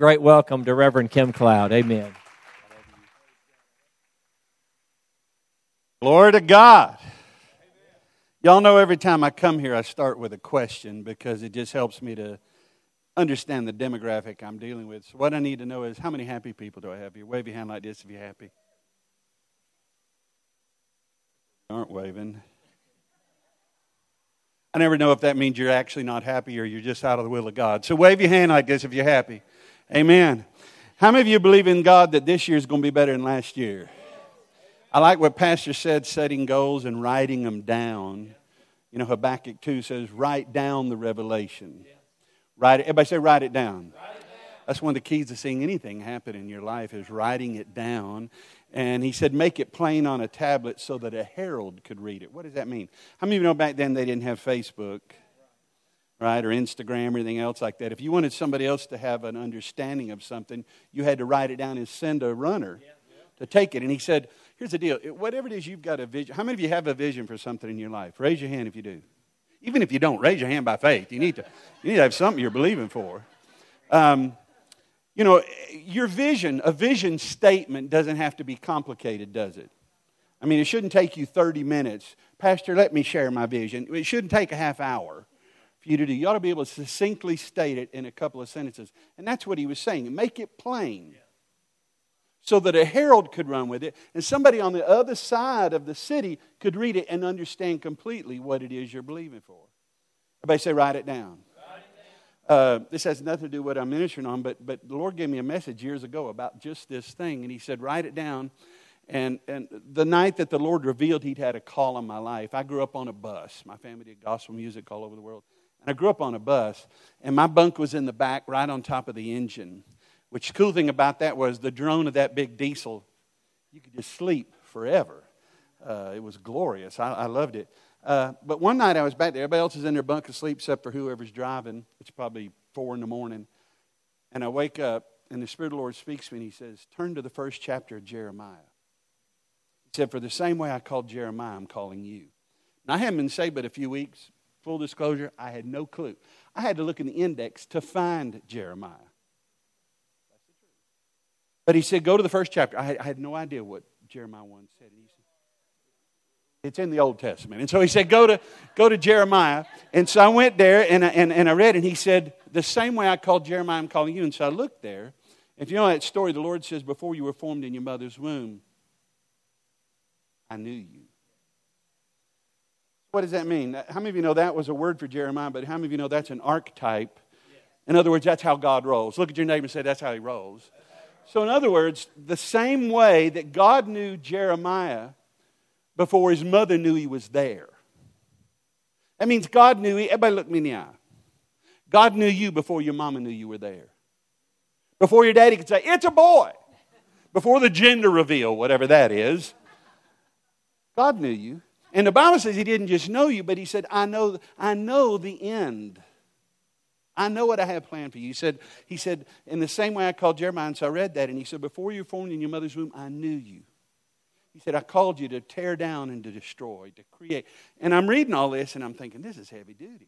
Great welcome to Reverend Kim Klaudt. Amen. Glory to God. Y'all know every time I come here, I start with a question because it just helps me to understand the demographic I'm dealing with. So, what I need to know is how many happy people do I have here? Wave your hand like this if you're happy. Aren't waving. I never know if that means you're actually not happy or you're just out of the will of God. So, wave your hand like this if you're happy. Amen. How many of you believe in God that this year is going to be better than last year? I like what Pastor said setting goals and writing them down. You know, Habakkuk 2 says, write down the revelation. Write it. Everybody say, write it down. That's one of the keys to seeing anything happen in your life is writing it down. And he said, make it plain on a tablet so that a herald could read it. What does that mean? How many of you know back then they didn't have Facebook, right, or Instagram or anything else like that? If you wanted somebody else to have an understanding of something, you had to write it down and send a runner to take it. And he said, Here's the deal whatever it is you've got a vision, how many of you have a vision for something in your life? Raise your hand if you do. Even if you don't, raise your hand by faith. You need to, you need to have something you're believing for. Um, you know, your vision, a vision statement doesn't have to be complicated, does it? I mean, it shouldn't take you 30 minutes. Pastor, let me share my vision. It shouldn't take a half hour you to do. You ought to be able to succinctly state it in a couple of sentences. And that's what he was saying. Make it plain so that a herald could run with it and somebody on the other side of the city could read it and understand completely what it is you're believing for. Everybody say, write it down. Uh, this has nothing to do with what I'm ministering on, but, but the Lord gave me a message years ago about just this thing, and He said, write it down. And, and the night that the Lord revealed He'd had a call on my life, I grew up on a bus. My family did gospel music all over the world. And I grew up on a bus, and my bunk was in the back right on top of the engine. Which cool thing about that was the drone of that big diesel, you could just sleep forever. Uh, it was glorious. I, I loved it. Uh, but one night I was back there. Everybody else is in their bunk asleep except for whoever's driving. It's probably four in the morning. And I wake up, and the Spirit of the Lord speaks to me, and He says, Turn to the first chapter of Jeremiah. He said, For the same way I called Jeremiah, I'm calling you. And I hadn't been saved but a few weeks. Full disclosure, I had no clue. I had to look in the index to find Jeremiah. But he said, Go to the first chapter. I had, I had no idea what Jeremiah 1 said. Said, it's in the Old Testament. And so he said, Go to, go to Jeremiah. And so I went there and I, and, and I read, and he said, The same way I called Jeremiah, I'm calling you. And so I looked there. If you know that story, the Lord says, Before you were formed in your mother's womb, I knew you. What does that mean? Uh, how many of you know that was a word for Jeremiah, but how many of you know that's an archetype? In other words, that's how God rolls. Look at your neighbor and say, That's how he rolls. So, in other words, the same way that God knew Jeremiah before his mother knew he was there. That means God knew, everybody look me in the eye. God knew you before your mama knew you were there. Before your daddy could say, it's a boy. Before the gender reveal, whatever that is. God knew you. And the Bible says he didn't just know you, but he said, I know, I know the end. I know what I have planned for you. He said, he said, in the same way I called Jeremiah, and so I read that, and he said, Before you were formed in your mother's womb, I knew you. He said, I called you to tear down and to destroy, to create. And I'm reading all this, and I'm thinking, this is heavy duty.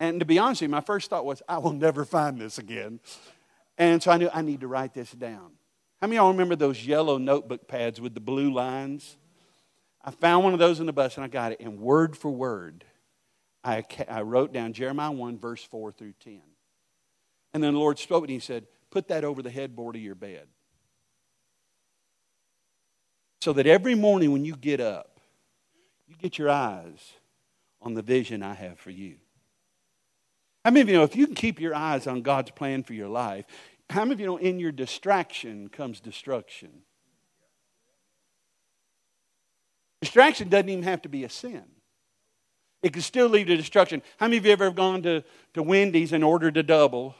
And to be honest with you, my first thought was, I will never find this again. And so I knew I need to write this down. How many of y'all remember those yellow notebook pads with the blue lines? I found one of those in the bus and I got it, and word for word, I, I wrote down Jeremiah 1, verse 4 through 10. And then the Lord spoke and He said, Put that over the headboard of your bed. So that every morning when you get up, you get your eyes on the vision I have for you. How many of you know if you can keep your eyes on God's plan for your life, how many of you know in your distraction comes destruction? Distraction doesn't even have to be a sin. It could still lead to destruction. How many of you have ever gone to, to Wendy's and ordered a double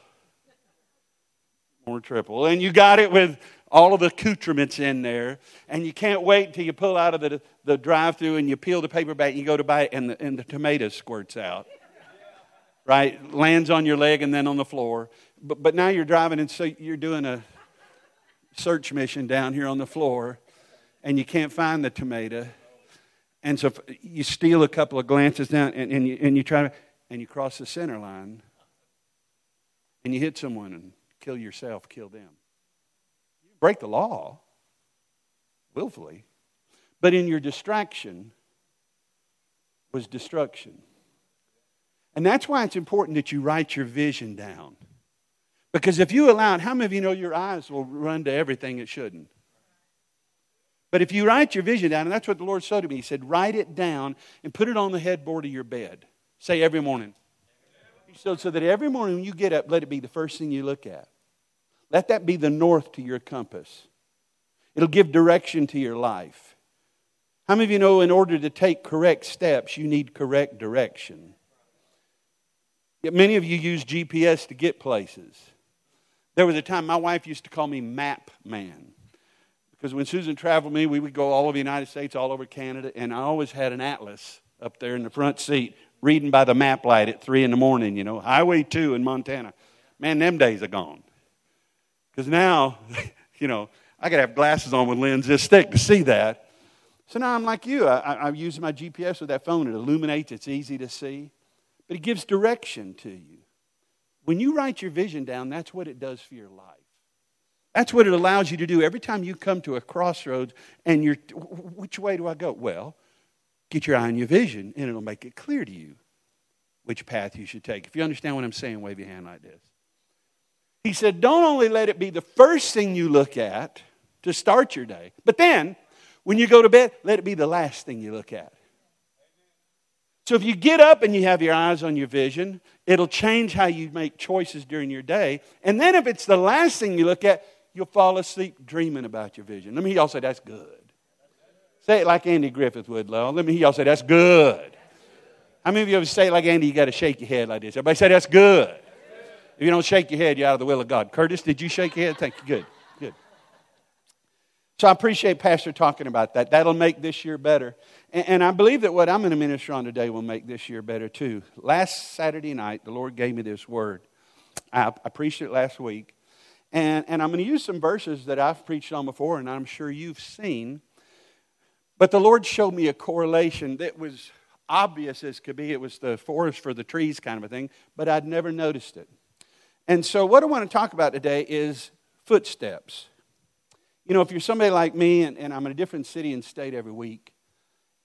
or triple? And you got it with all of the accoutrements in there, and you can't wait until you pull out of the, the drive through and you peel the paper back and you go to buy it, and the, and the tomato squirts out. Right? Lands on your leg and then on the floor. But, but now you're driving, and so you're doing a search mission down here on the floor, and you can't find the tomato and so you steal a couple of glances down and, and, you, and you try to, and you cross the center line and you hit someone and kill yourself, kill them. You break the law willfully, but in your distraction was destruction. And that's why it's important that you write your vision down. Because if you allow it, how many of you know your eyes will run to everything it shouldn't? But if you write your vision down, and that's what the Lord said to me, He said, write it down and put it on the headboard of your bed. Say every morning. So, so that every morning when you get up, let it be the first thing you look at. Let that be the north to your compass. It'll give direction to your life. How many of you know in order to take correct steps, you need correct direction? Yet many of you use GPS to get places. There was a time my wife used to call me Map Man. Because when Susan traveled me, we would go all over the United States, all over Canada, and I always had an atlas up there in the front seat, reading by the map light at 3 in the morning, you know, Highway 2 in Montana. Man, them days are gone. Because now, you know, I to have glasses on with lenses thick to see that. So now I'm like you. I, am using my GPS with that phone. It illuminates, it's easy to see, but it gives direction to you. When you write your vision down, that's what it does for your life. That's what it allows you to do every time you come to a crossroads and you're, which way do I go? Well, get your eye on your vision and it'll make it clear to you which path you should take. If you understand what I'm saying, wave your hand like this. He said, don't only let it be the first thing you look at to start your day, but then when you go to bed, let it be the last thing you look at. So if you get up and you have your eyes on your vision, it'll change how you make choices during your day. And then if it's the last thing you look at, you'll fall asleep dreaming about your vision. Let me hear y'all say, that's good. Say it like Andy Griffith would, Lowell. Let me hear y'all say, that's good. How many of you ever say it like Andy, you got to shake your head like this? Everybody say, that's good. If you don't shake your head, you're out of the will of God. Curtis, did you shake your head? Thank you. Good. Good. So I appreciate Pastor talking about that. That'll make this year better. And, and I believe that what I'm going to minister on today will make this year better too. Last Saturday night, the Lord gave me this word. I, I preached it last week. And, and I'm going to use some verses that I've preached on before, and I'm sure you've seen. But the Lord showed me a correlation that was obvious as could be. It was the forest for the trees kind of a thing, but I'd never noticed it. And so, what I want to talk about today is footsteps. You know, if you're somebody like me, and, and I'm in a different city and state every week,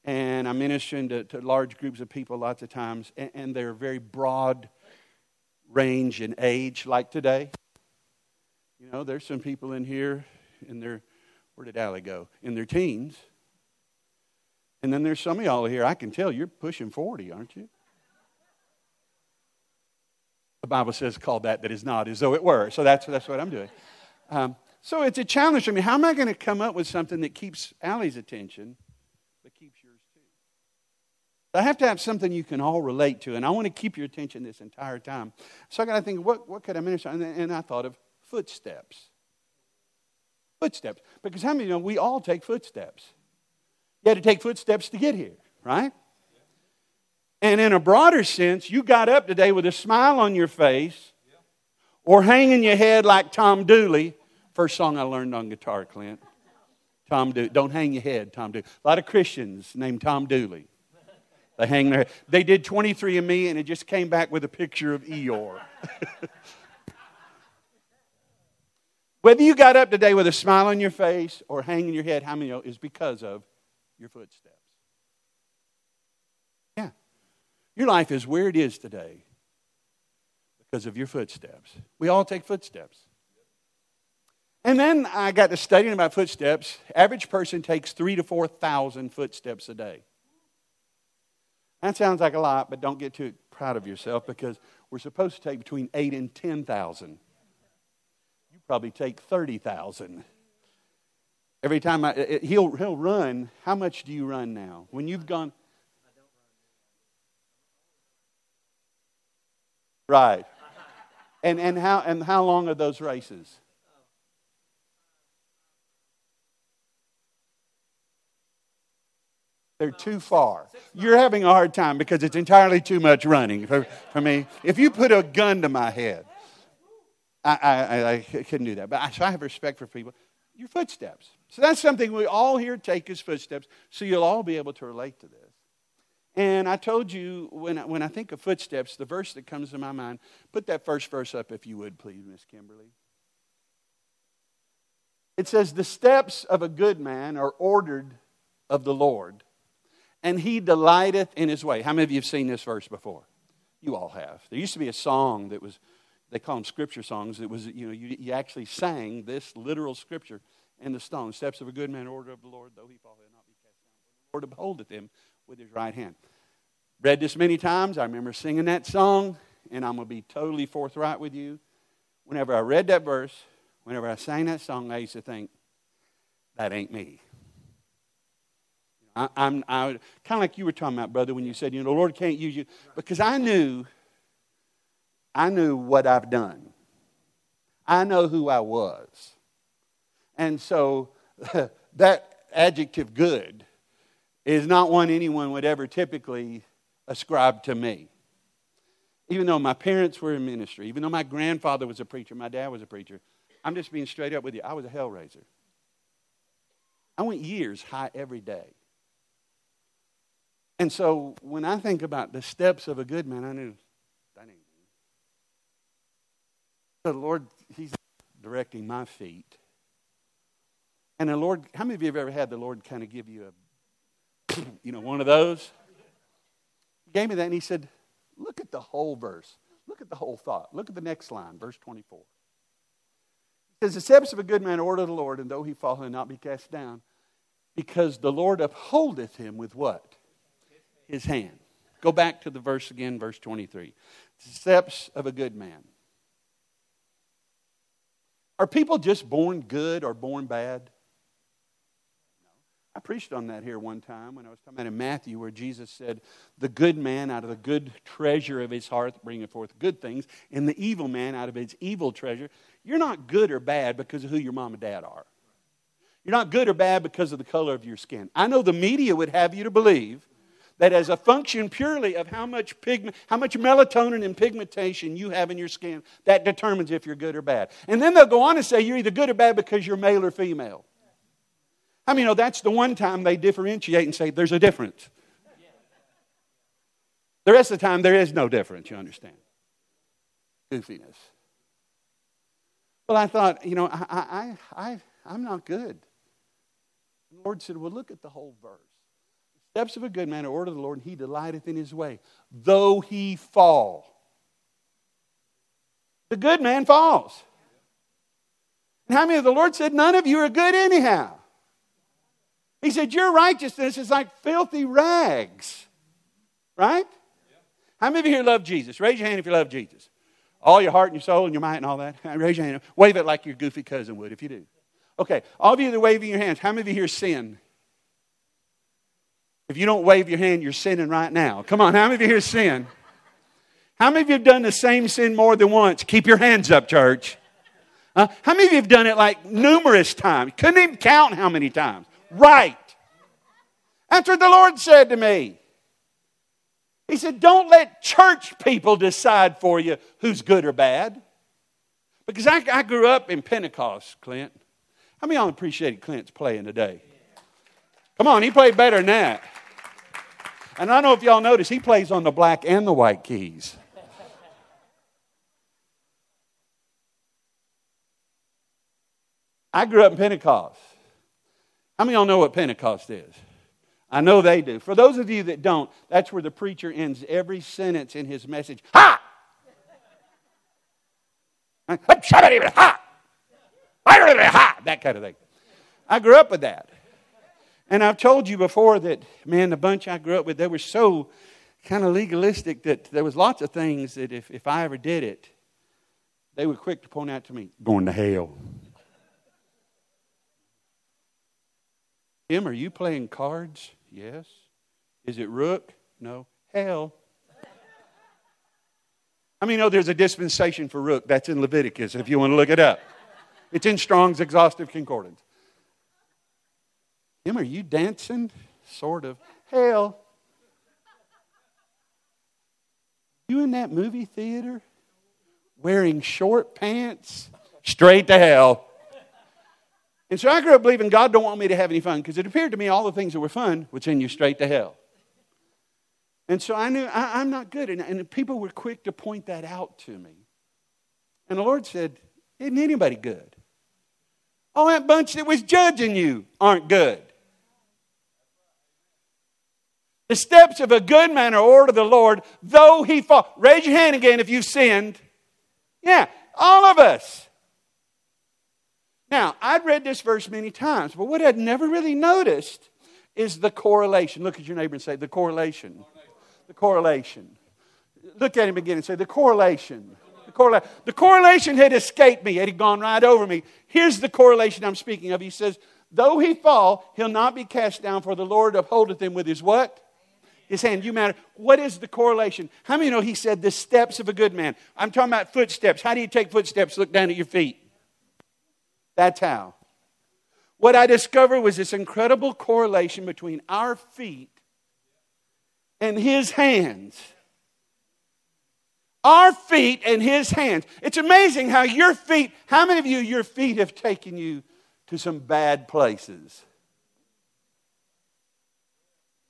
and I'm ministering to, to large groups of people lots of times, and, and they're very broad range in age, like today. You know, there's some people in here in their, where did Allie go? In their teens. And then there's some of y'all here, I can tell you're pushing 40, aren't you? The Bible says call that that is not as though it were. So that's, that's what I'm doing. Um, so it's a challenge for me. How am I going to come up with something that keeps Allie's attention, but keeps yours too? I have to have something you can all relate to, and I want to keep your attention this entire time. So I got to think, what, what could I minister? And, and I thought of footsteps. Footsteps. Because how many you know we all take footsteps? You had to take footsteps to get here, right? And in a broader sense, you got up today with a smile on your face or hanging your head like Tom Dooley. First song I learned on guitar, Clint. Tom Dooley. Don't hang your head, Tom Dooley. A lot of Christians named Tom Dooley. They hang their head. They did 23 and me, and it just came back with a picture of Eeyore. Whether you got up today with a smile on your face or hanging your head, how many is because of your footsteps? Yeah. Your life is where it is today because of your footsteps. We all take footsteps. And then I got to studying about footsteps. Average person takes three to 4,000 footsteps a day. That sounds like a lot, but don't get too proud of yourself because we're supposed to take between eight and 10,000 probably take 30,000. Every time I, he'll, he'll run, how much do you run now? When you've gone. Right. And, and, how, and how long are those races? They're too far. You're having a hard time because it's entirely too much running for, for me. If you put a gun to my head, I, I, I couldn't do that. But I, so I have respect for people. Your footsteps. So that's something we all here take as footsteps. So you'll all be able to relate to this. And I told you when I, when I think of footsteps, the verse that comes to my mind, put that first verse up if you would, please, Miss Kimberly. It says, The steps of a good man are ordered of the Lord, and he delighteth in his way. How many of you have seen this verse before? You all have. There used to be a song that was, they call them scripture songs. It was, you know, you, you actually sang this literal scripture in the stone. Steps of a good man, order of the Lord, though he fall, he'll not be cast down. The Lord upholdeth him with his right hand. Read this many times. I remember singing that song, and I'm going to be totally forthright with you. Whenever I read that verse, whenever I sang that song, I used to think, that ain't me. I, am kind of like you were talking about, brother, when you said, you know, the Lord can't use you. Because I knew, I knew what I've done. I know who I was. And so that adjective good is not one anyone would ever typically ascribe to me. Even though my parents were in ministry, even though my grandfather was a preacher, my dad was a preacher, I'm just being straight up with you. I was a hell raiser. I went years high every day. And so when I think about the steps of a good man, I knew that ain't me. The Lord, He's directing my feet. And the Lord, how many of you have ever had the Lord kind of give you a, you know, one of those? He gave me that and He said, look at the whole verse. Look at the whole thought. Look at the next line, verse 24. It says, The steps of a good man order the Lord, and though he fall, he'll not be cast down, because the Lord upholdeth him with what? His hand. Go back to the verse again, verse 23. The steps of a good man. Are people just born good or born bad? I preached on that here one time when I was talking about in Matthew, where Jesus said, The good man out of the good treasure of his heart bringeth forth good things, and the evil man out of his evil treasure. You're not good or bad because of who your mom and dad are. You're not good or bad because of the color of your skin. I know the media would have you to believe that as a function purely of how much pigment, how much melatonin and pigmentation you have in your skin, that determines if you're good or bad. And then they'll go on and say you're either good or bad because you're male or female. I mean, you know that's the one time they differentiate and say there's a difference. The rest of the time, there is no difference, you understand? Goofiness. Well, I thought, you know, I, I, I, I'm not good. The Lord said, well, look at the whole verse. Steps of a good man are order of the Lord, and he delighteth in his way, though he fall. The good man falls. And how many of the Lord said, none of you are good anyhow? He said, Your righteousness is like filthy rags. Right? How many of you here love Jesus? Raise your hand if you love Jesus. All your heart and your soul and your might and all that. Raise your hand. Wave it like your goofy cousin would if you do. Okay, all of you that are waving your hands, how many of you here sin? If you don't wave your hand, you're sinning right now. Come on, how many of you here sin? How many of you have done the same sin more than once? Keep your hands up, church. Uh, how many of you have done it like numerous times? Couldn't even count how many times right. That's what the Lord said to me. He said, Don't let church people decide for you who's good or bad. Because I, I grew up in Pentecost, Clint. How many of y'all appreciated Clint's playing today? Come on, he played better than that. And I don't know if y'all notice, he plays on the black and the white keys. I grew up in Pentecost. How many of y'all know what Pentecost is? I know they do. For those of you that don't, that's where the preacher ends every sentence in his message. Ha! Ha! That kind of thing. I grew up with that. And I've told you before that, man, the bunch I grew up with, they were so kind of legalistic that there was lots of things that if, if I ever did it, they were quick to point out to me, going to hell. Tim, are you playing cards? Yes. Is it rook? No. Hell. I mean, oh, there's a dispensation for rook. That's in Leviticus if you want to look it up. It's in Strong's Exhaustive Concordance. Tim, are you dancing? Sort of. Hell. You in that movie theater wearing short pants? Straight to hell. And so I grew up believing God don't want me to have any fun because it appeared to me all the things that were fun would send you straight to hell. And so I knew I, am not good. And, and people were quick to point that out to me. And the Lord said, Isn't anybody good? All that bunch that was judging you aren't good. The steps of a good man are ordered the Lord, though he fall. Raise your hand again if you've sinned. Yeah, all of us. Now, I'd read this verse many times, but what I'd never really noticed is the correlation. Look at your neighbor and say, the correlation. The correlation. Look at him again and say, the correlation. The, correla- the correlation had escaped me, it had gone right over me. Here's the correlation I'm speaking of. He says, Though he fall, he'll not be cast down, for the Lord upholdeth him with his what? His hand. You matter. What is the correlation? How many know he said the steps of a good man? I'm talking about footsteps. How do you take footsteps? Look down at your feet. That's how. What I discovered was this incredible correlation between our feet and his hands. Our feet and his hands. It's amazing how your feet, how many of you, your feet have taken you to some bad places?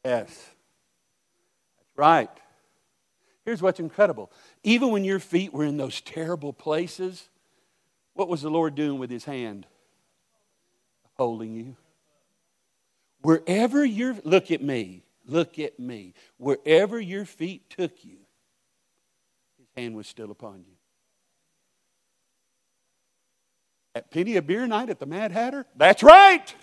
Yes. Right. Here's what's incredible. Even when your feet were in those terrible places, what was the Lord doing with his hand? Holding you. Wherever you're, look at me, look at me. Wherever your feet took you, his hand was still upon you. At penny a beer night at the Mad Hatter? That's right.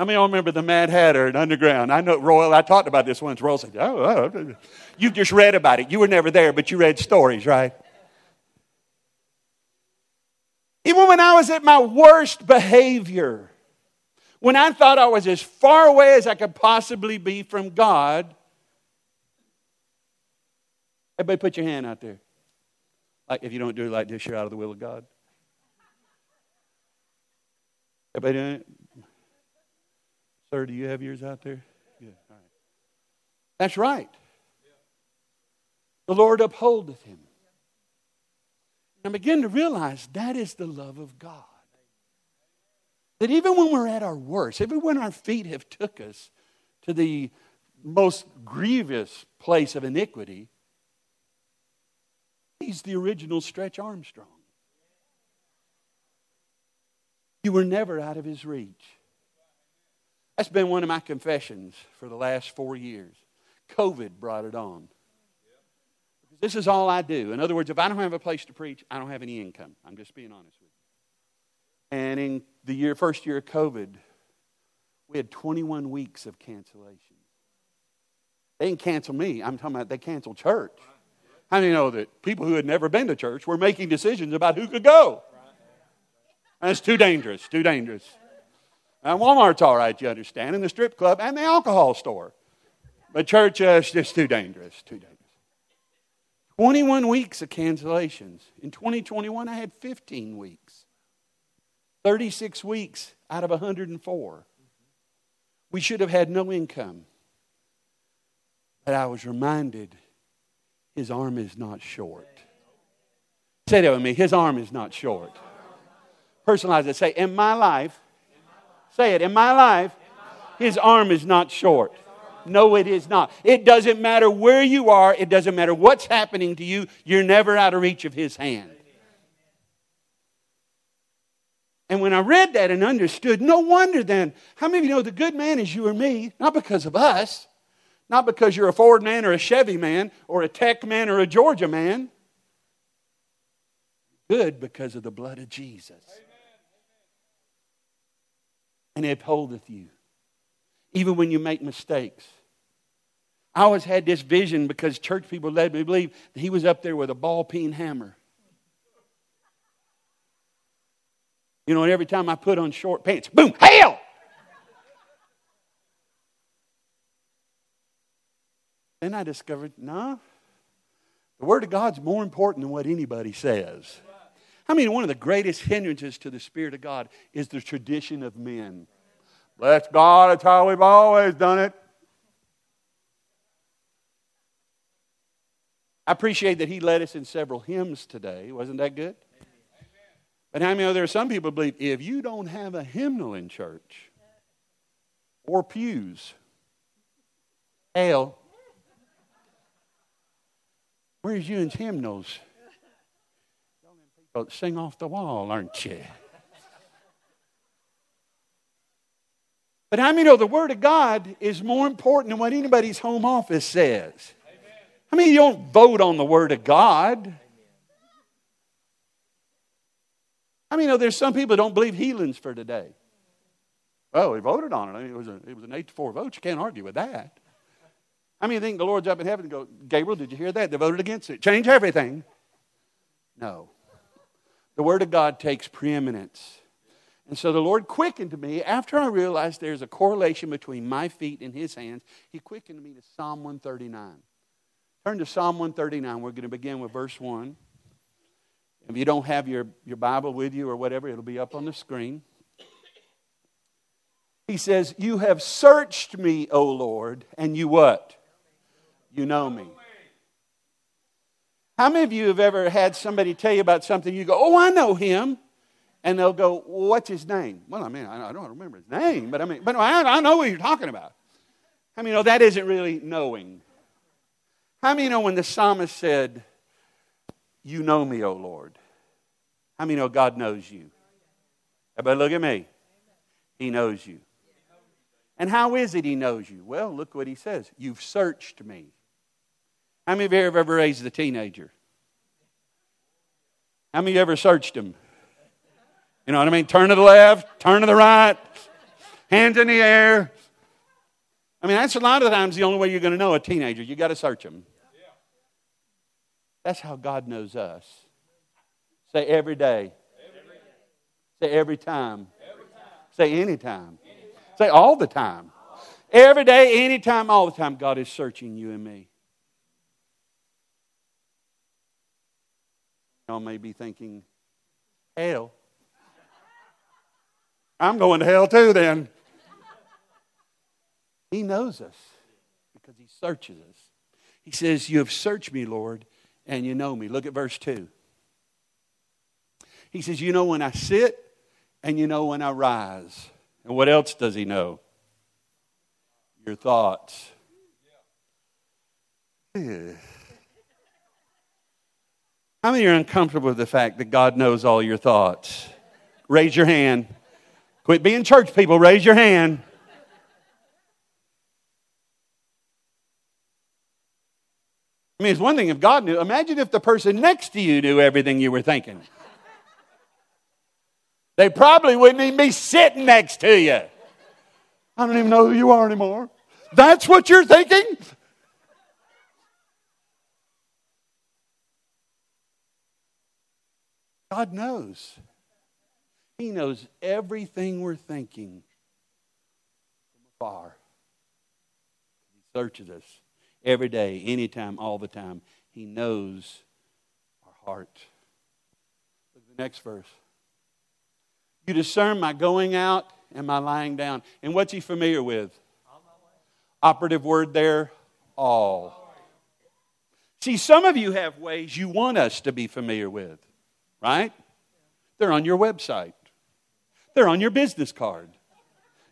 How many of y'all remember the Mad Hatter and Underground? I know Royal, I talked about this once. Royal said, oh, oh, you just read about it. You were never there, but you read stories, right? Even when I was at my worst behavior, when I thought I was as far away as I could possibly be from God, everybody put your hand out there. Like if you don't do it like this, you're out of the will of God. Everybody doing it? Sir, do you have yours out there? Yeah, all right. That's right. The Lord upholdeth him. And I begin to realize that is the love of God. That even when we're at our worst, even when our feet have took us to the most grievous place of iniquity, he's the original Stretch Armstrong. You were never out of his reach. That's been one of my confessions for the last four years. COVID brought it on. This is all I do. In other words, if I don't have a place to preach, I don't have any income. I'm just being honest with you. And in the year, first year of COVID, we had 21 weeks of cancellation. They didn't cancel me. I'm talking about they canceled church. How many know that people who had never been to church were making decisions about who could go? That's too dangerous, too dangerous. And Walmart's all right, you understand, and the strip club and the alcohol store. But church uh, is just too dangerous, too dangerous. 21 weeks of cancellations. In 2021, I had 15 weeks. 36 weeks out of 104. We should have had no income. But I was reminded his arm is not short. Say that with me. His arm is not short. Personalize it. Say, in my life, say it, in my life, his arm is not short. No, it is not. It doesn't matter where you are, it doesn't matter what's happening to you, you're never out of reach of His hand. And when I read that and understood, no wonder then, how many of you know the good man is you or me? Not because of us, not because you're a Ford man or a Chevy man or a Tech man or a Georgia man. Good because of the blood of Jesus. And upholdeth you even when you make mistakes. I always had this vision because church people led me to believe that he was up there with a ball peen hammer. You know, and every time I put on short pants, boom, hell! Then I discovered, no, the Word of God's more important than what anybody says. I mean, one of the greatest hindrances to the Spirit of God is the tradition of men. Bless God, that's how we've always done it. I appreciate that he led us in several hymns today. Wasn't that good? But how many know there are some people believe if you don't have a hymnal in church or pews, hell, where's you and hymnals? But sing off the wall, aren't you? But how I many you know the Word of God is more important than what anybody's home office says? I mean, you don't vote on the Word of God. I mean, you know, there's some people who don't believe healing's for today. Oh, he voted on it. I mean, it was, a, it was an 8 to 4 vote. You can't argue with that. I mean, you think the Lord's up in heaven and go, Gabriel, did you hear that? They voted against it. Change everything. No. The Word of God takes preeminence. And so the Lord quickened me after I realized there's a correlation between my feet and His hands. He quickened me to Psalm 139. Turn to Psalm 139. We're going to begin with verse 1. If you don't have your, your Bible with you or whatever, it'll be up on the screen. He says, You have searched me, O Lord, and you what? You know me. How many of you have ever had somebody tell you about something? You go, Oh, I know him. And they'll go, well, What's his name? Well, I mean, I don't remember his name, but I mean, but I, I know what you're talking about. I mean, know that isn't really knowing? How many know when the psalmist said, You know me, O Lord? How many know God knows you? Everybody, look at me. He knows you. And how is it he knows you? Well, look what he says. You've searched me. How many of you have ever raised a teenager? How many of you ever searched him? You know what I mean? Turn to the left, turn to the right, hands in the air. I mean, that's a lot of times the only way you're going to know a teenager. You got to search them. That's how God knows us. Say every day. Say every time. Say anytime. Say all the time. Every day, anytime, all the time, God is searching you and me. Y'all may be thinking, hell. I'm going to hell too then. He knows us because he searches us. He says, You have searched me, Lord, and you know me. Look at verse 2. He says, You know when I sit and you know when I rise. And what else does he know? Your thoughts. Yeah. How many are uncomfortable with the fact that God knows all your thoughts? Raise your hand. Quit being church people. Raise your hand. I mean, it's one thing if God knew. Imagine if the person next to you knew everything you were thinking. They probably wouldn't even be sitting next to you. I don't even know who you are anymore. That's what you're thinking? God knows. He knows everything we're thinking from afar. He searches us every day, anytime, all the time. He knows our heart. Look at the next verse. You discern my going out and my lying down. And what's he familiar with? Operative word there, all. See, some of you have ways you want us to be familiar with, right? They're on your website, they're on your business card.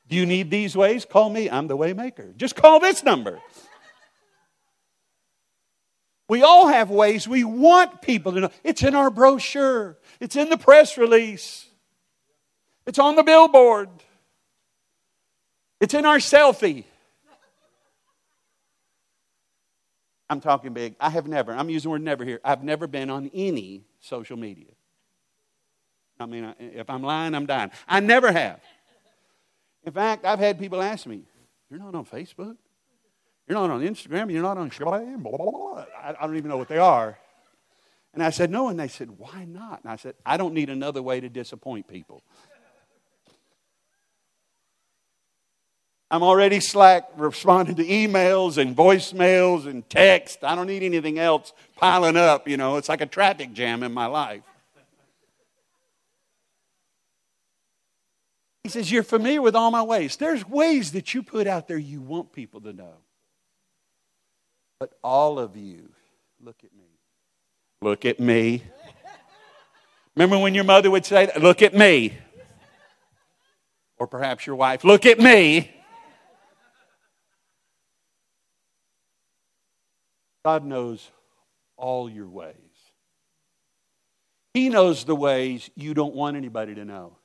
Do you need these ways? Call me. I'm the waymaker. Just call this number. We all have ways we want people to know. It's in our brochure, it's in the press release. It's on the billboard. It's in our selfie. I'm talking big. I have never, I'm using the word never here. I've never been on any social media. I mean, if I'm lying, I'm dying. I never have. In fact, I've had people ask me, You're not on Facebook? You're not on Instagram? You're not on blah, blah, I don't even know what they are. And I said, No. And they said, Why not? And I said, I don't need another way to disappoint people. I'm already slack responding to emails and voicemails and text. I don't need anything else piling up, you know. It's like a traffic jam in my life. He says, You're familiar with all my ways. There's ways that you put out there you want people to know. But all of you, look at me. Look at me. Remember when your mother would say, that? Look at me? Or perhaps your wife, Look at me. God knows all your ways. He knows the ways you don't want anybody to know.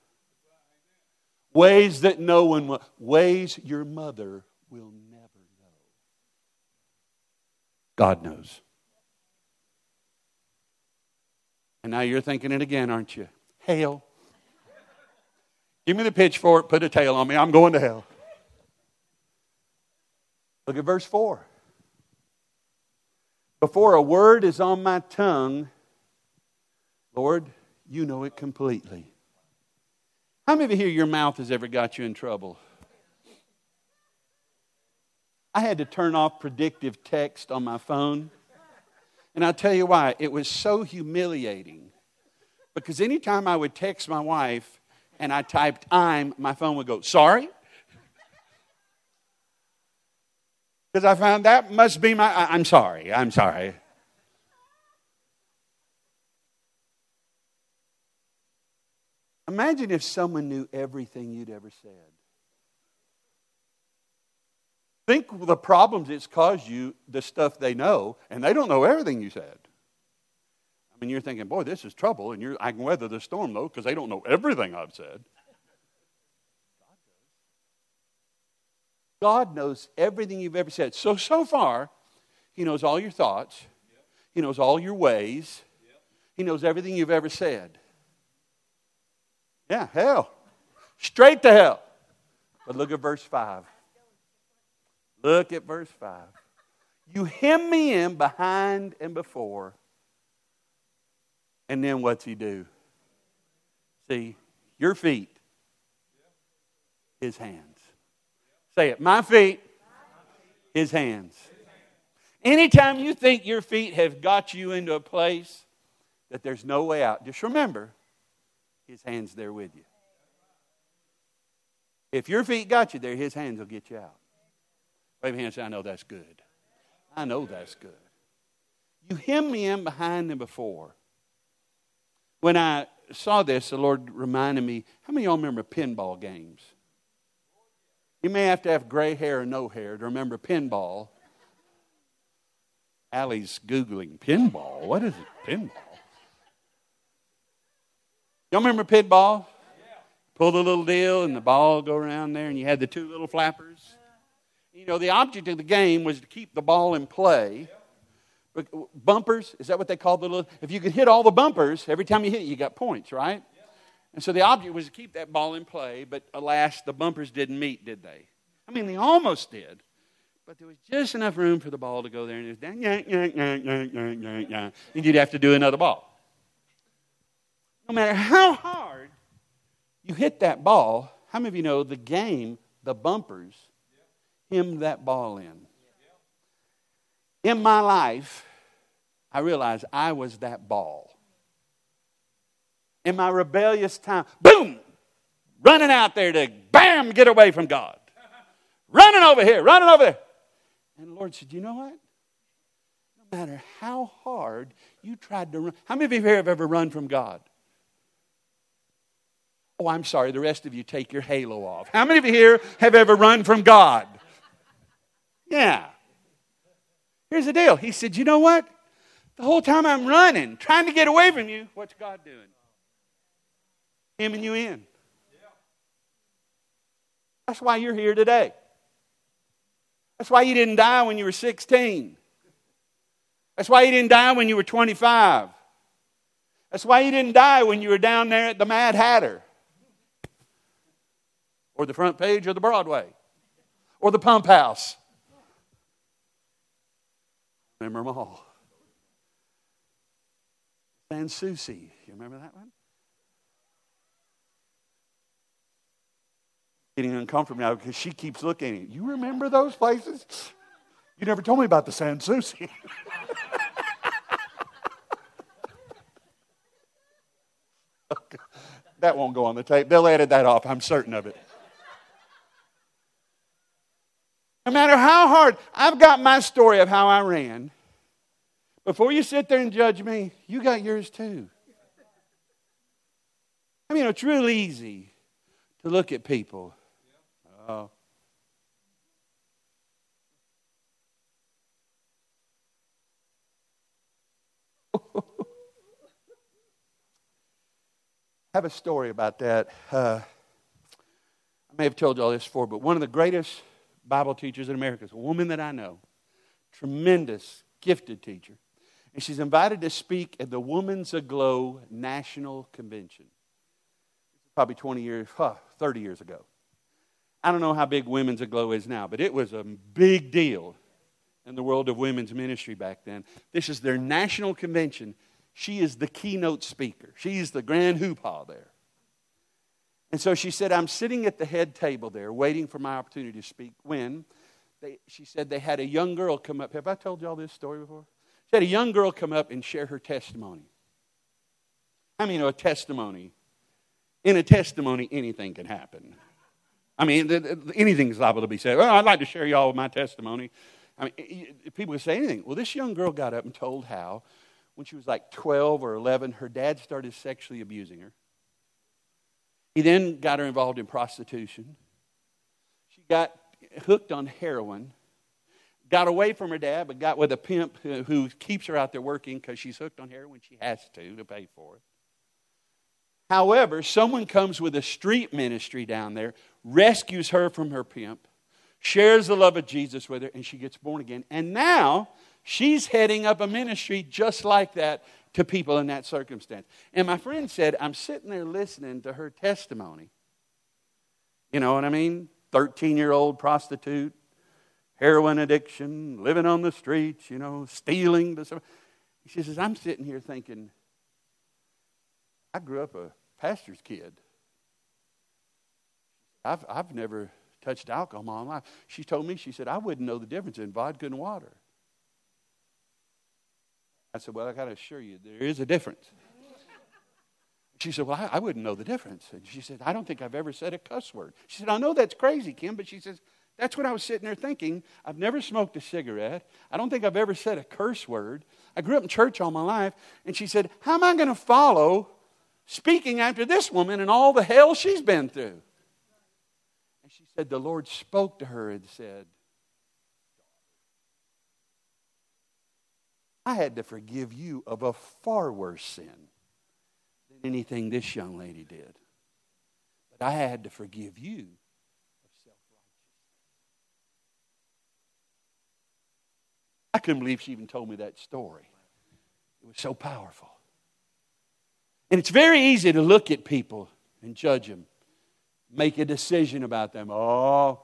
Ways that no one will, ways your mother will never know. God knows. And now you're thinking it again, aren't you? Hell. Give me the pitchfork, put a tail on me. I'm going to hell. Look at verse 4. Before a word is on my tongue, Lord, you know it completely. How many of you here, your mouth has ever got you in trouble? I had to turn off predictive text on my phone. And I'll tell you why. It was so humiliating. Because anytime I would text my wife and I typed I'm, my phone would go, sorry? Because I found that must be my, I, I'm sorry, I'm sorry. Imagine if someone knew everything you'd ever said. Think the problems it's caused you, the stuff they know, and they don't know everything you said. I mean, you're thinking, boy, this is trouble, and you're, I can weather the storm, though, because they don't know everything I've said. God knows everything you've ever said. So, so far, He knows all your thoughts, He knows all your ways, He knows everything you've ever said. Yeah, hell. Straight to hell. But look at verse 5. Look at verse 5. You hem me in behind and before. And then what's he do? See, your feet, his hands. Say it. My feet, his hands. Anytime you think your feet have got you into a place that there's no way out, just remember his hand's there with you. If your feet got you there, his hands will get you out. Wave your hand and say, I know that's good. I know that's good. You hem me in behind and before. When I saw this, the Lord reminded me how many of y'all remember pinball games? You may have to have gray hair or no hair to remember pinball. Allie's Googling pinball. What is it? Pinball. Y'all remember pinball? Pull the little deal and the ball go around there, and you had the two little flappers. You know, the object of the game was to keep the ball in play. Bumpers, is that what they call the little? If you could hit all the bumpers, every time you hit it, you got points, right? And so the object was to keep that ball in play, but alas, the bumpers didn't meet, did they? I mean, they almost did. But there was just enough room for the ball to go there, and it was yeah, yeah, yeah, yeah, yeah, yeah, and you'd have to do another ball no matter how hard you hit that ball, how many of you know the game, the bumpers, him that ball in? In my life, I realized I was that ball. In my rebellious time, boom, running out there to bam, get away from God. running over here, running over there. And the Lord said, You know what? No matter how hard you tried to run, how many of you here have ever run from God? Oh, I'm sorry, the rest of you take your halo off. How many of you here have ever run from God? Yeah. Here's the deal. He said, You know what? The whole time I'm running, trying to get away from you, what's God doing? Hemming you in. That's why you're here today. That's why you didn't die when you were 16. That's why you didn't die when you were 25. That's why you didn't die when you were down there at the Mad Hatter or the front page of the Broadway or the pump house. Remember them all. Sans Souci. You remember that one? Getting uncomfortable now because she keeps looking at you. You remember those places? You never told me about the Sans Souci. that won't go on the tape. They'll edit that off. I'm certain of it. No matter how hard, I've got my story of how I ran. Before you sit there and judge me, you got yours too. I mean, it's real easy to look at people. I have a story about that. Uh, I may have told you all this before, but one of the greatest Bible teachers in America is a woman that I know, tremendous, gifted teacher. And she's invited to speak at the Women's Aglow National Convention. Probably 20 years, huh, 30 years ago. I don't know how big Women's Aglow is now, but it was a big deal in the world of women's ministry back then. This is their national convention. She is the keynote speaker. She's the grand hoopah there. And so she said, I'm sitting at the head table there waiting for my opportunity to speak when they, she said they had a young girl come up. Have I told y'all this story before? She had a young girl come up and share her testimony. I mean, a testimony. In a testimony, anything can happen. I mean, anything's liable to be said. Well, I'd like to share y'all my testimony. I mean, people can say anything. Well, this young girl got up and told how, when she was like 12 or 11, her dad started sexually abusing her. He then got her involved in prostitution. She got hooked on heroin, got away from her dad, but got with a pimp who, who keeps her out there working because she's hooked on heroin. She has to to pay for it. However, someone comes with a street ministry down there, rescues her from her pimp, shares the love of Jesus with her, and she gets born again. And now she's heading up a ministry just like that to people in that circumstance. And my friend said, I'm sitting there listening to her testimony. You know what I mean? 13 year old prostitute, heroin addiction, living on the streets, you know, stealing. She says, I'm sitting here thinking, I grew up a pastor's kid. I've, I've never touched alcohol in my life. She told me, she said, I wouldn't know the difference in vodka and water. I said, Well, I got to assure you, there is a difference. She said, Well, I, I, wouldn't know the difference. And she said, I don't think I've ever said a cuss word. She said, I know that's crazy, Kim, but she says, That's what I was sitting there thinking. I've never smoked a cigarette. I don't think I've ever said a curse word. I grew up in church all my life. And she said, How am I going to follow speaking after this woman and all the hell she's been through? And she said, The Lord spoke to her and said, I had to forgive you of a far worse sin than anything this young lady did. But I had to forgive you of self righteousness. I couldn't believe she even told me that story. It was so powerful. And it's very easy to look at people and judge them, make a decision about them. Oh,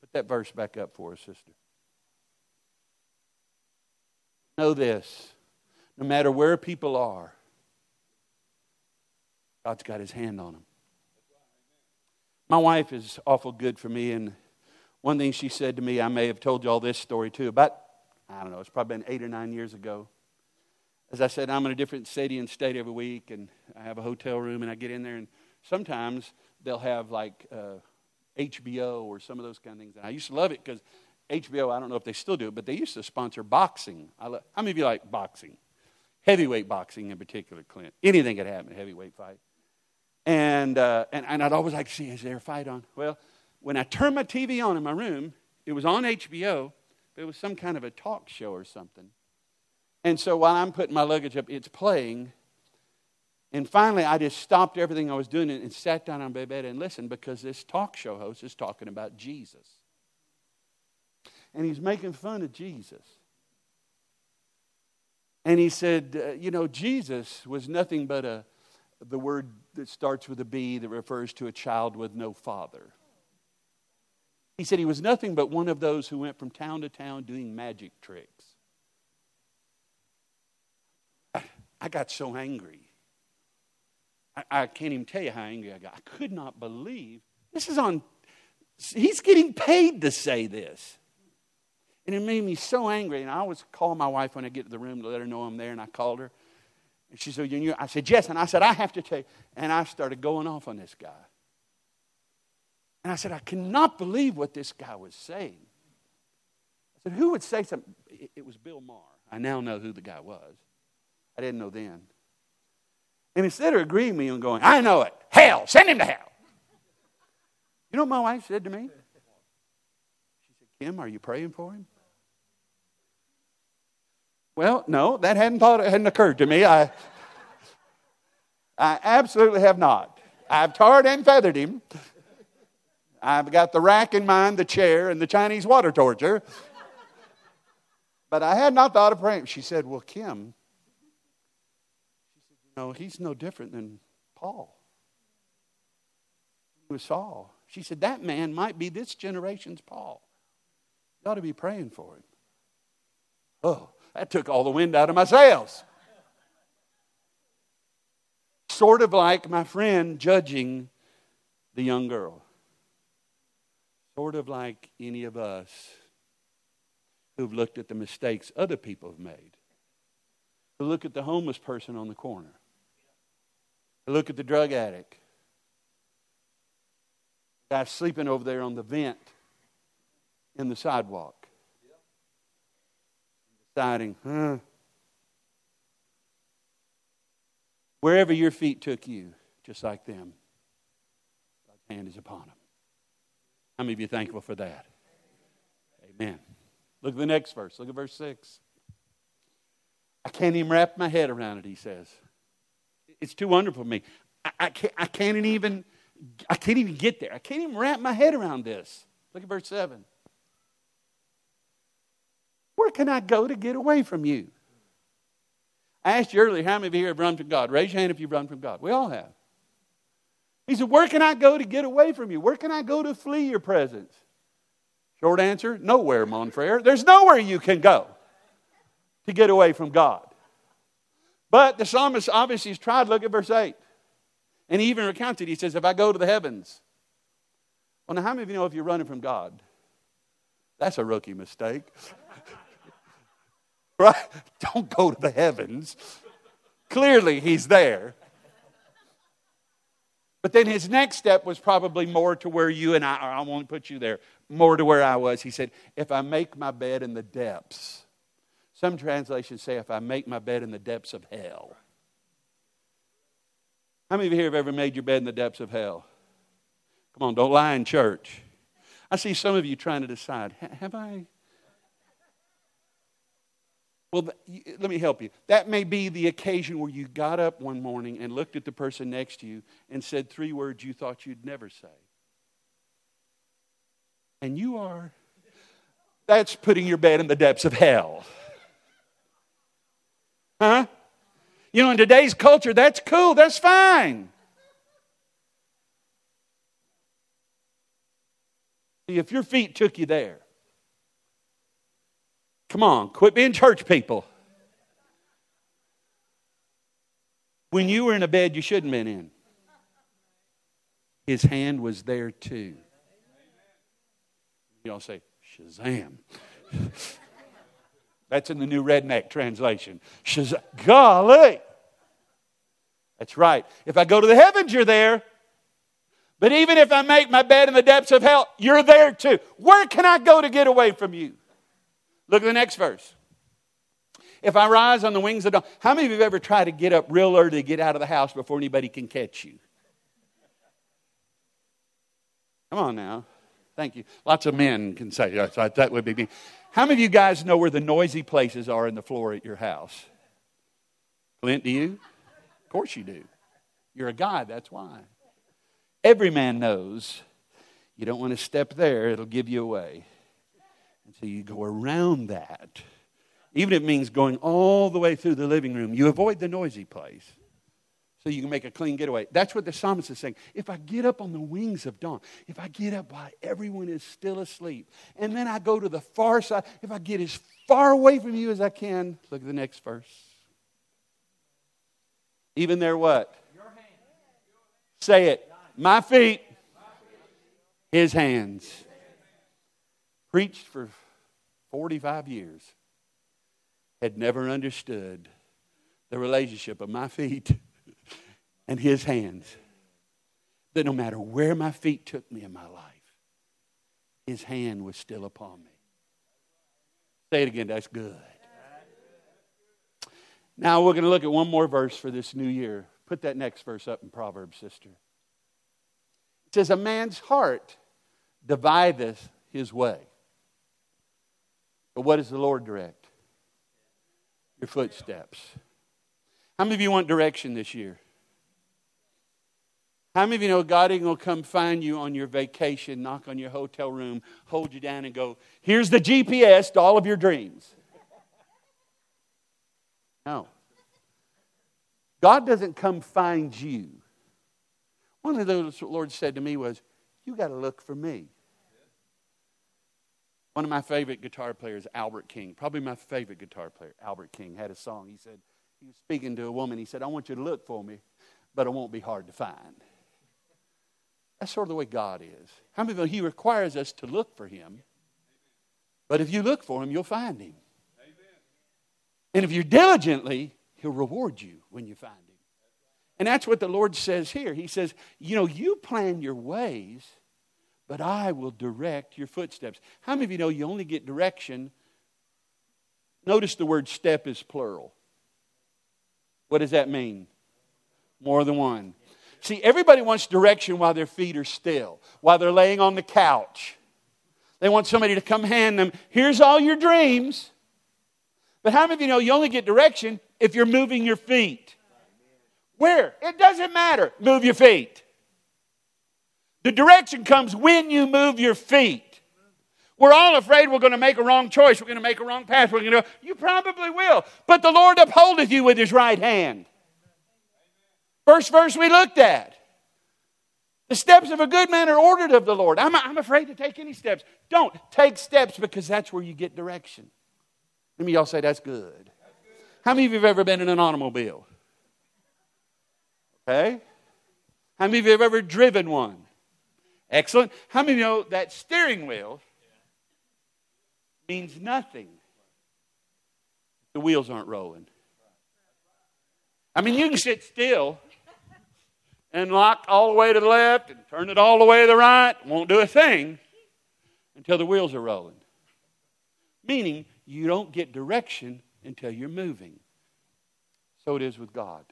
put that verse back up for us, sister. Know this no matter where people are, God's got his hand on them. My wife is awful good for me, and one thing she said to me, I may have told you all this story too, about, I don't know, it's probably been eight or nine years ago. As I said, I'm in a different city and state every week, and I have a hotel room, and I get in there, and sometimes they'll have like uh, HBO or some of those kind of things. And I used to love it because HBO, I don't know if they still do it, but they used to sponsor boxing. Love, how many of you like boxing? Heavyweight boxing in particular, Clint. Anything could happen, heavyweight fight. And, uh, and, and I'd always like to see, is there a fight on? Well, when I turned my TV on in my room, it was on HBO, but it was some kind of a talk show or something. And so while I'm putting my luggage up, it's playing. And finally, I just stopped everything I was doing and sat down on my bed and listened because this talk show host is talking about Jesus and he's making fun of Jesus. And he said, uh, You know, Jesus was nothing but a, the word that starts with a B that refers to a child with no father. He said he was nothing but one of those who went from town to town doing magic tricks. I, got so angry. I, I can't even tell you how angry I got. I could not believe this is on, he's getting paid to say this. And it made me so angry. And I always call my wife when I get to the room to let her know I'm there. And I called her. And she said, you I said, yes. And I said, I have to tell you. And I started going off on this guy. And I said, I cannot believe what this guy was saying. I said, who would say something? It was Bill Maher. I now know who the guy was. I didn't know then. And instead of agreeing with me and going, I know it, hell, send him to hell. You know what my wife said to me? She said, Kim, are you praying for him? Well, no, that hadn't thought hadn't occurred to me. I, I absolutely have not. I've tarred and feathered him. I've got the rack in mind, the chair, and the Chinese water torture. But I had not thought of praying. She said, Well, Kim, she said, You know, he's no different than Paul. He was Saul. She said, That man might be this generation's Paul. You ought to be praying for him. Oh, that took all the wind out of my sails. Sort of like my friend judging the young girl. Sort of like any of us who've looked at the mistakes other people have made. Who look at the homeless person on the corner. Who look at the drug addict. Guy sleeping over there on the vent in the sidewalk. Deciding, huh? Wherever your feet took you, just like them, God's hand is upon them. How many of you thankful for that? Amen. Look at the next verse. Look at verse 6. I can't even wrap my head around it, he says. It's too wonderful for me. I, I, can't, I can't even I can't even get there. I can't even wrap my head around this. Look at verse 7. Where can I go to get away from you? I asked you earlier, how many of you here have run from God? Raise your hand if you've run from God. We all have. He said, Where can I go to get away from you? Where can I go to flee your presence? Short answer nowhere, Monfrere. There's nowhere you can go to get away from God. But the psalmist obviously has tried. Look at verse 8. And he even recounted, he says, If I go to the heavens. Well, now, how many of you know if you're running from God? That's a rookie mistake. right? Don't go to the heavens. Clearly, he's there. But then his next step was probably more to where you and I, are. I won't put you there, more to where I was. He said, If I make my bed in the depths, some translations say, If I make my bed in the depths of hell. How many of you here have ever made your bed in the depths of hell? Come on, don't lie in church. I see some of you trying to decide, have I? Well, let me help you. That may be the occasion where you got up one morning and looked at the person next to you and said three words you thought you'd never say. And you are, that's putting your bed in the depths of hell. Huh? You know, in today's culture, that's cool, that's fine. See, if your feet took you there, come on, quit being church people. When you were in a bed you shouldn't have been in, his hand was there too. You all say, Shazam. That's in the new redneck translation. Shazam. Golly. That's right. If I go to the heavens, you're there. But even if I make my bed in the depths of hell, you're there too. Where can I go to get away from you? Look at the next verse. If I rise on the wings of dawn, how many of you have ever tried to get up real early to get out of the house before anybody can catch you? Come on now. Thank you. Lots of men can say that. That would be me. How many of you guys know where the noisy places are in the floor at your house? Clint, do you? Of course you do. You're a guy, that's why. Every man knows you don't want to step there, it'll give you away. So you go around that. Even if it means going all the way through the living room, you avoid the noisy place so you can make a clean getaway. That's what the psalmist is saying. If I get up on the wings of dawn, if I get up while everyone is still asleep, and then I go to the far side, if I get as far away from you as I can, look at the next verse. Even there, what? Say it. My feet, his hands. Preached for 45 years, had never understood the relationship of my feet and his hands. That no matter where my feet took me in my life, his hand was still upon me. Say it again, that's good. Now we're going to look at one more verse for this new year. Put that next verse up in Proverbs, sister. It says, A man's heart divideth his way. But what does the Lord direct? Your footsteps. How many of you want direction this year? How many of you know God ain't going to come find you on your vacation, knock on your hotel room, hold you down, and go, Here's the GPS to all of your dreams? No. God doesn't come find you. One of the Lord said to me was, You got to look for me. One of my favorite guitar players, Albert King, probably my favorite guitar player, Albert King, had a song. He said, he was speaking to a woman. He said, I want you to look for me, but it won't be hard to find. That's sort of the way God is. How many of you He requires us to look for Him? But if you look for Him, you'll find Him. Amen. And if you diligently, He'll reward you when you find Him. And that's what the Lord says here. He says, You know, you plan your ways, but I will direct your footsteps. How many of you know you only get direction? Notice the word step is plural. What does that mean? More than one. See, everybody wants direction while their feet are still, while they're laying on the couch. They want somebody to come hand them, here's all your dreams. But how many of you know you only get direction if you're moving your feet? Where? It doesn't matter. Move your feet. The direction comes when you move your feet. We're all afraid we're going to make a wrong choice. We're going to make a wrong path. We're going to you probably will. But the Lord upholdeth you with his right hand. First verse we looked at. The steps of a good man are ordered of the Lord. I'm, I'm afraid to take any steps. Don't take steps because that's where you get direction. Let me y'all say that's good. How many of you have ever been in an automobile? Okay. How many of you have ever driven one? Excellent. How many know that steering wheel means nothing? The wheels aren't rolling. I mean, you can sit still and lock all the way to the left and turn it all the way to the right, won't do a thing until the wheels are rolling. Meaning, you don't get direction until you're moving. So it is with God.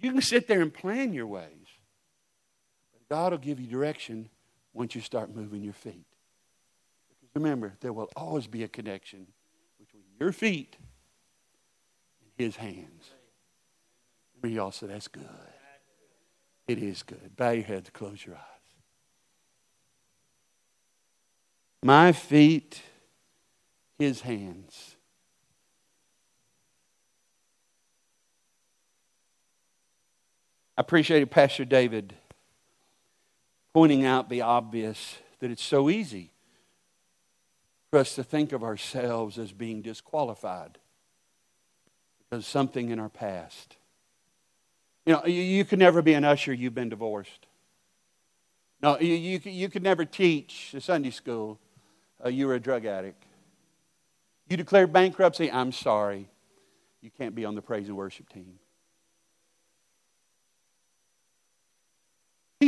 You can sit there and plan your ways, God will give you direction once you start moving your feet. Because remember, there will always be a connection between your feet and His hands. We all said, that's good. It is good. Bow your heads, close your eyes. My feet, his hands. I appreciated Pastor David pointing out the obvious that it's so easy for us to think of ourselves as being disqualified because something in our past. You know, you, you could never be an usher, you've been divorced. No, you, you, you could never teach a Sunday school, uh, you were a drug addict. You declared bankruptcy, I'm sorry. You can't be on the praise and worship team.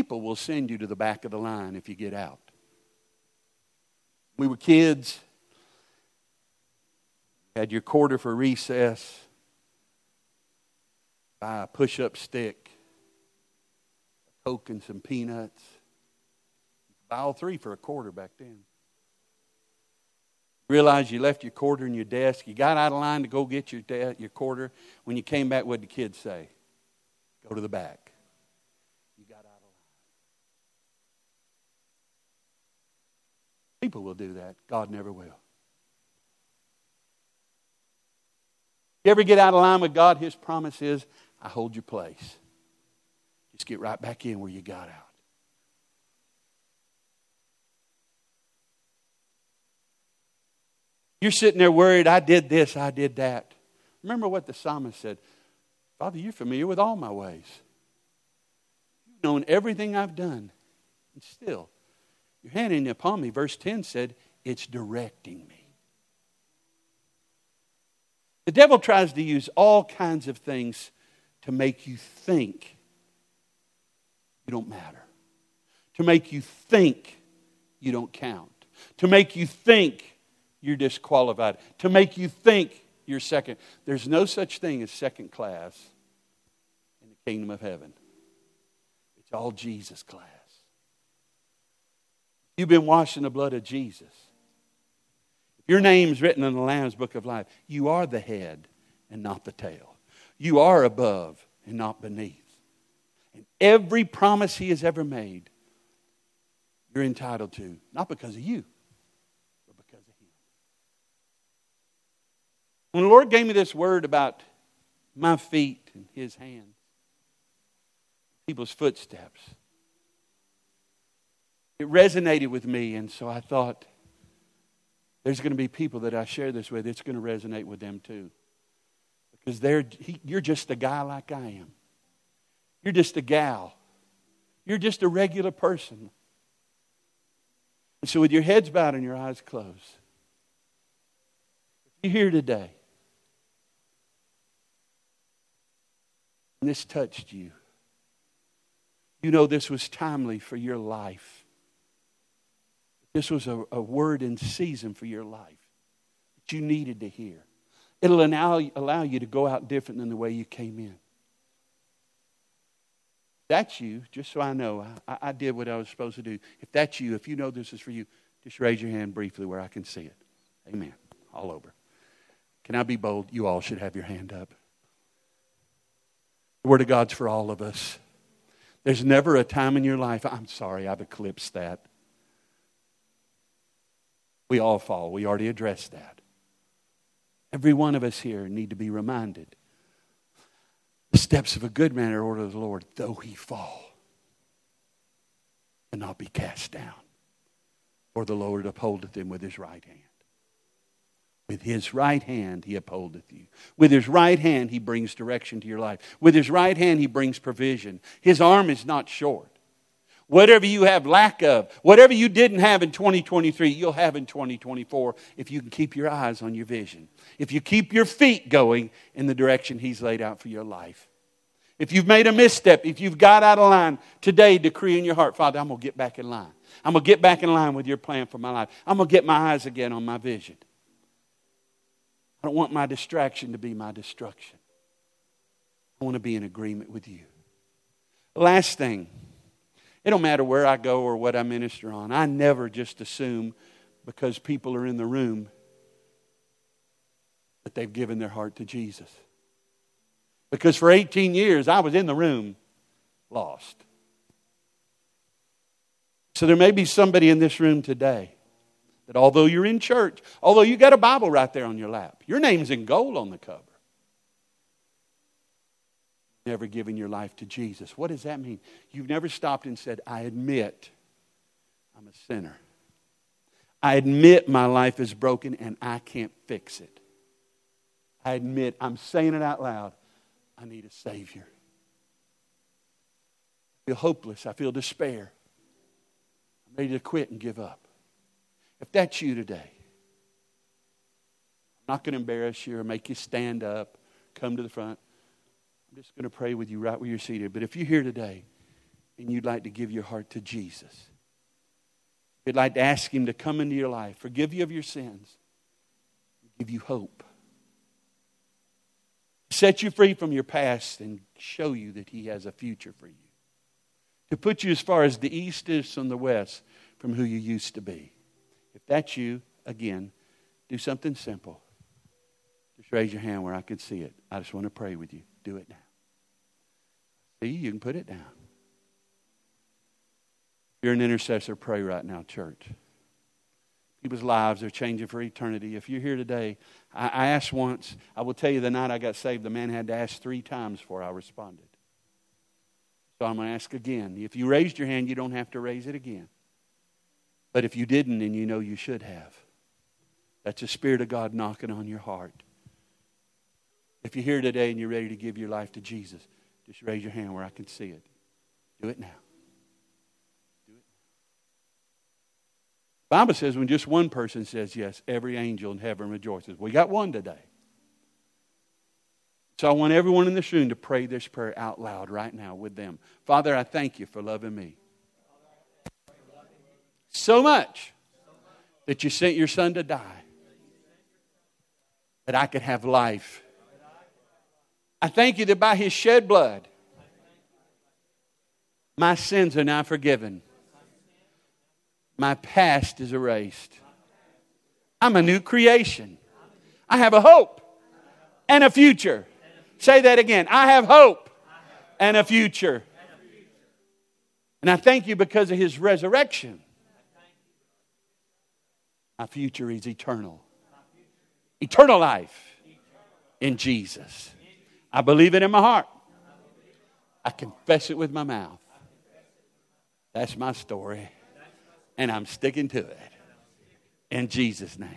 People will send you to the back of the line if you get out. We were kids, had your quarter for recess buy a push up stick, a Coke, and some peanuts. Buy all three for a quarter back then. Realize you left your quarter in your desk. You got out of line to go get your, de- your quarter. When you came back, what did the kids say? Go to the back. You got out of line. People will do that. God never will. You ever get out of line with God? His promise is, I hold your place. Just get right back in where you got out. You're sitting there worried, I did this, I did that. Remember what the psalmist said Father, you're familiar with all my ways. You've known everything I've done. And still, your hand in upon me, verse 10 said, it's directing me. The devil tries to use all kinds of things to make you think you don't matter, to make you think you don't count, to make you think you're disqualified, to make you think you're second. There's no such thing as second class in the kingdom of heaven. It's all Jesus class. You've been washed in the blood of Jesus. Your name's written in the Lamb's book of life, you are the head and not the tail. You are above and not beneath. And every promise He has ever made, you're entitled to, not because of you, but because of Him. When the Lord gave me this word about my feet and His hands, people's footsteps, it resonated with me, and so I thought, there's going to be people that I share this with, it's going to resonate with them too. Because they're, he, you're just a guy like I am. You're just a gal. You're just a regular person. And so, with your heads bowed and your eyes closed, if you're here today, and this touched you, you know this was timely for your life. This was a, a word in season for your life that you needed to hear. It'll allow, allow you to go out different than the way you came in. That's you, just so I know, I, I did what I was supposed to do. If that's you, if you know this is for you, just raise your hand briefly where I can see it. Amen. All over. Can I be bold? You all should have your hand up. The Word of God's for all of us. There's never a time in your life, I'm sorry, I've eclipsed that. We all fall. We already addressed that. Every one of us here need to be reminded the steps of a good man are ordered of the Lord, though he fall, and not be cast down. For the Lord upholdeth him with his right hand. With his right hand he upholdeth you. With his right hand he brings direction to your life. With his right hand he brings provision. His arm is not short. Whatever you have lack of, whatever you didn't have in 2023, you'll have in 2024 if you can keep your eyes on your vision. If you keep your feet going in the direction He's laid out for your life. If you've made a misstep, if you've got out of line, today decree in your heart, Father, I'm going to get back in line. I'm going to get back in line with your plan for my life. I'm going to get my eyes again on my vision. I don't want my distraction to be my destruction. I want to be in agreement with you. Last thing. It don't matter where I go or what I minister on. I never just assume because people are in the room that they've given their heart to Jesus. Because for 18 years I was in the room lost. So there may be somebody in this room today that although you're in church, although you got a Bible right there on your lap, your name's in gold on the cover never given your life to Jesus. What does that mean? You've never stopped and said, I admit I'm a sinner. I admit my life is broken and I can't fix it. I admit, I'm saying it out loud, I need a Savior. I feel hopeless. I feel despair. I'm ready to quit and give up. If that's you today, I'm not going to embarrass you or make you stand up, come to the front. I'm just going to pray with you right where you're seated. But if you're here today and you'd like to give your heart to Jesus, you'd like to ask Him to come into your life, forgive you of your sins, give you hope, set you free from your past, and show you that He has a future for you, to put you as far as the east is from the west from who you used to be. If that's you, again, do something simple. Just raise your hand where I can see it. I just want to pray with you. Do it now. You can put it down. You're an intercessor, pray right now, church. People's lives are changing for eternity. If you're here today, I, I asked once, I will tell you the night I got saved, the man had to ask three times before I responded. So I'm going to ask again. If you raised your hand, you don't have to raise it again. But if you didn't and you know you should have, that's the Spirit of God knocking on your heart. If you're here today and you're ready to give your life to Jesus, just raise your hand where I can see it. Do it now. Do it. Bible says when just one person says yes, every angel in heaven rejoices. We got one today. So I want everyone in this room to pray this prayer out loud right now with them. Father, I thank you for loving me so much that you sent your son to die that I could have life I thank you that by his shed blood, my sins are now forgiven. My past is erased. I'm a new creation. I have a hope and a future. Say that again. I have hope and a future. And I thank you because of his resurrection. My future is eternal. Eternal life in Jesus. I believe it in my heart. I confess it with my mouth. That's my story. And I'm sticking to it. In Jesus' name.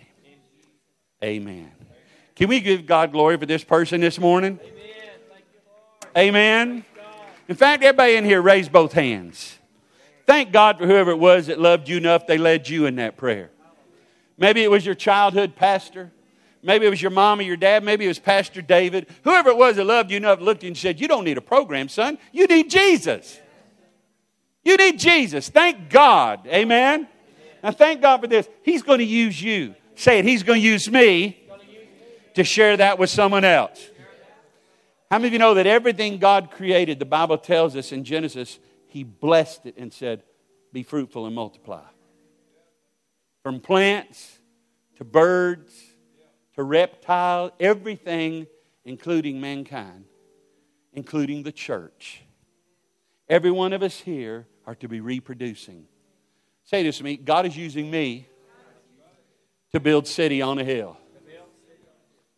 Amen. Can we give God glory for this person this morning? Amen. In fact, everybody in here raise both hands. Thank God for whoever it was that loved you enough they led you in that prayer. Maybe it was your childhood pastor. Maybe it was your mom or your dad. Maybe it was Pastor David. Whoever it was that loved you enough looked at you and said, You don't need a program, son. You need Jesus. You need Jesus. Thank God. Amen. Now, thank God for this. He's going to use you. Say it. He's going to use me to share that with someone else. How many of you know that everything God created, the Bible tells us in Genesis, He blessed it and said, Be fruitful and multiply. From plants to birds to reptile, everything, including mankind, including the church. Every one of us here are to be reproducing. Say this to me God is using me to build city on a hill.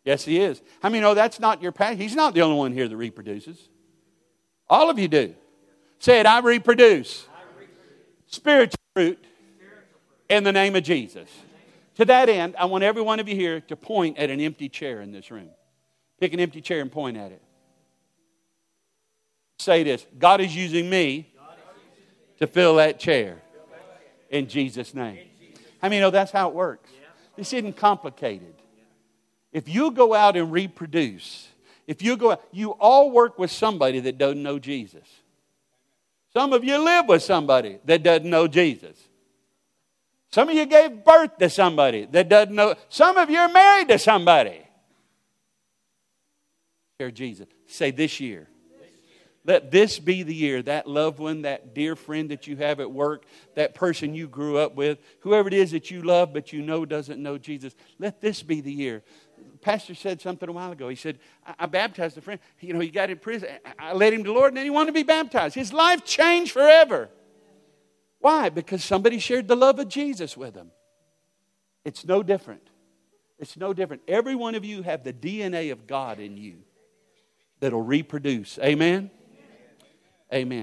Yes, He is. How many know that's not your passion? He's not the only one here that reproduces. All of you do. Say it, I reproduce. Spiritual fruit in the name of Jesus. To that end, I want every one of you here to point at an empty chair in this room. Pick an empty chair and point at it. Say this God is using me to fill that chair in Jesus' name. How many know that's how it works? This isn't complicated. If you go out and reproduce, if you go out, you all work with somebody that doesn't know Jesus. Some of you live with somebody that doesn't know Jesus. Some of you gave birth to somebody that doesn't know. Some of you are married to somebody. Share Jesus. Say this year. Let this be the year that loved one, that dear friend that you have at work, that person you grew up with, whoever it is that you love but you know doesn't know Jesus, let this be the year. Pastor said something a while ago. He said, I, I baptized a friend. You know, he got in prison. I, I led him to the Lord and then he wanted to be baptized. His life changed forever. Why? Because somebody shared the love of Jesus with them. It's no different. It's no different. Every one of you have the DNA of God in you that'll reproduce. Amen? Amen.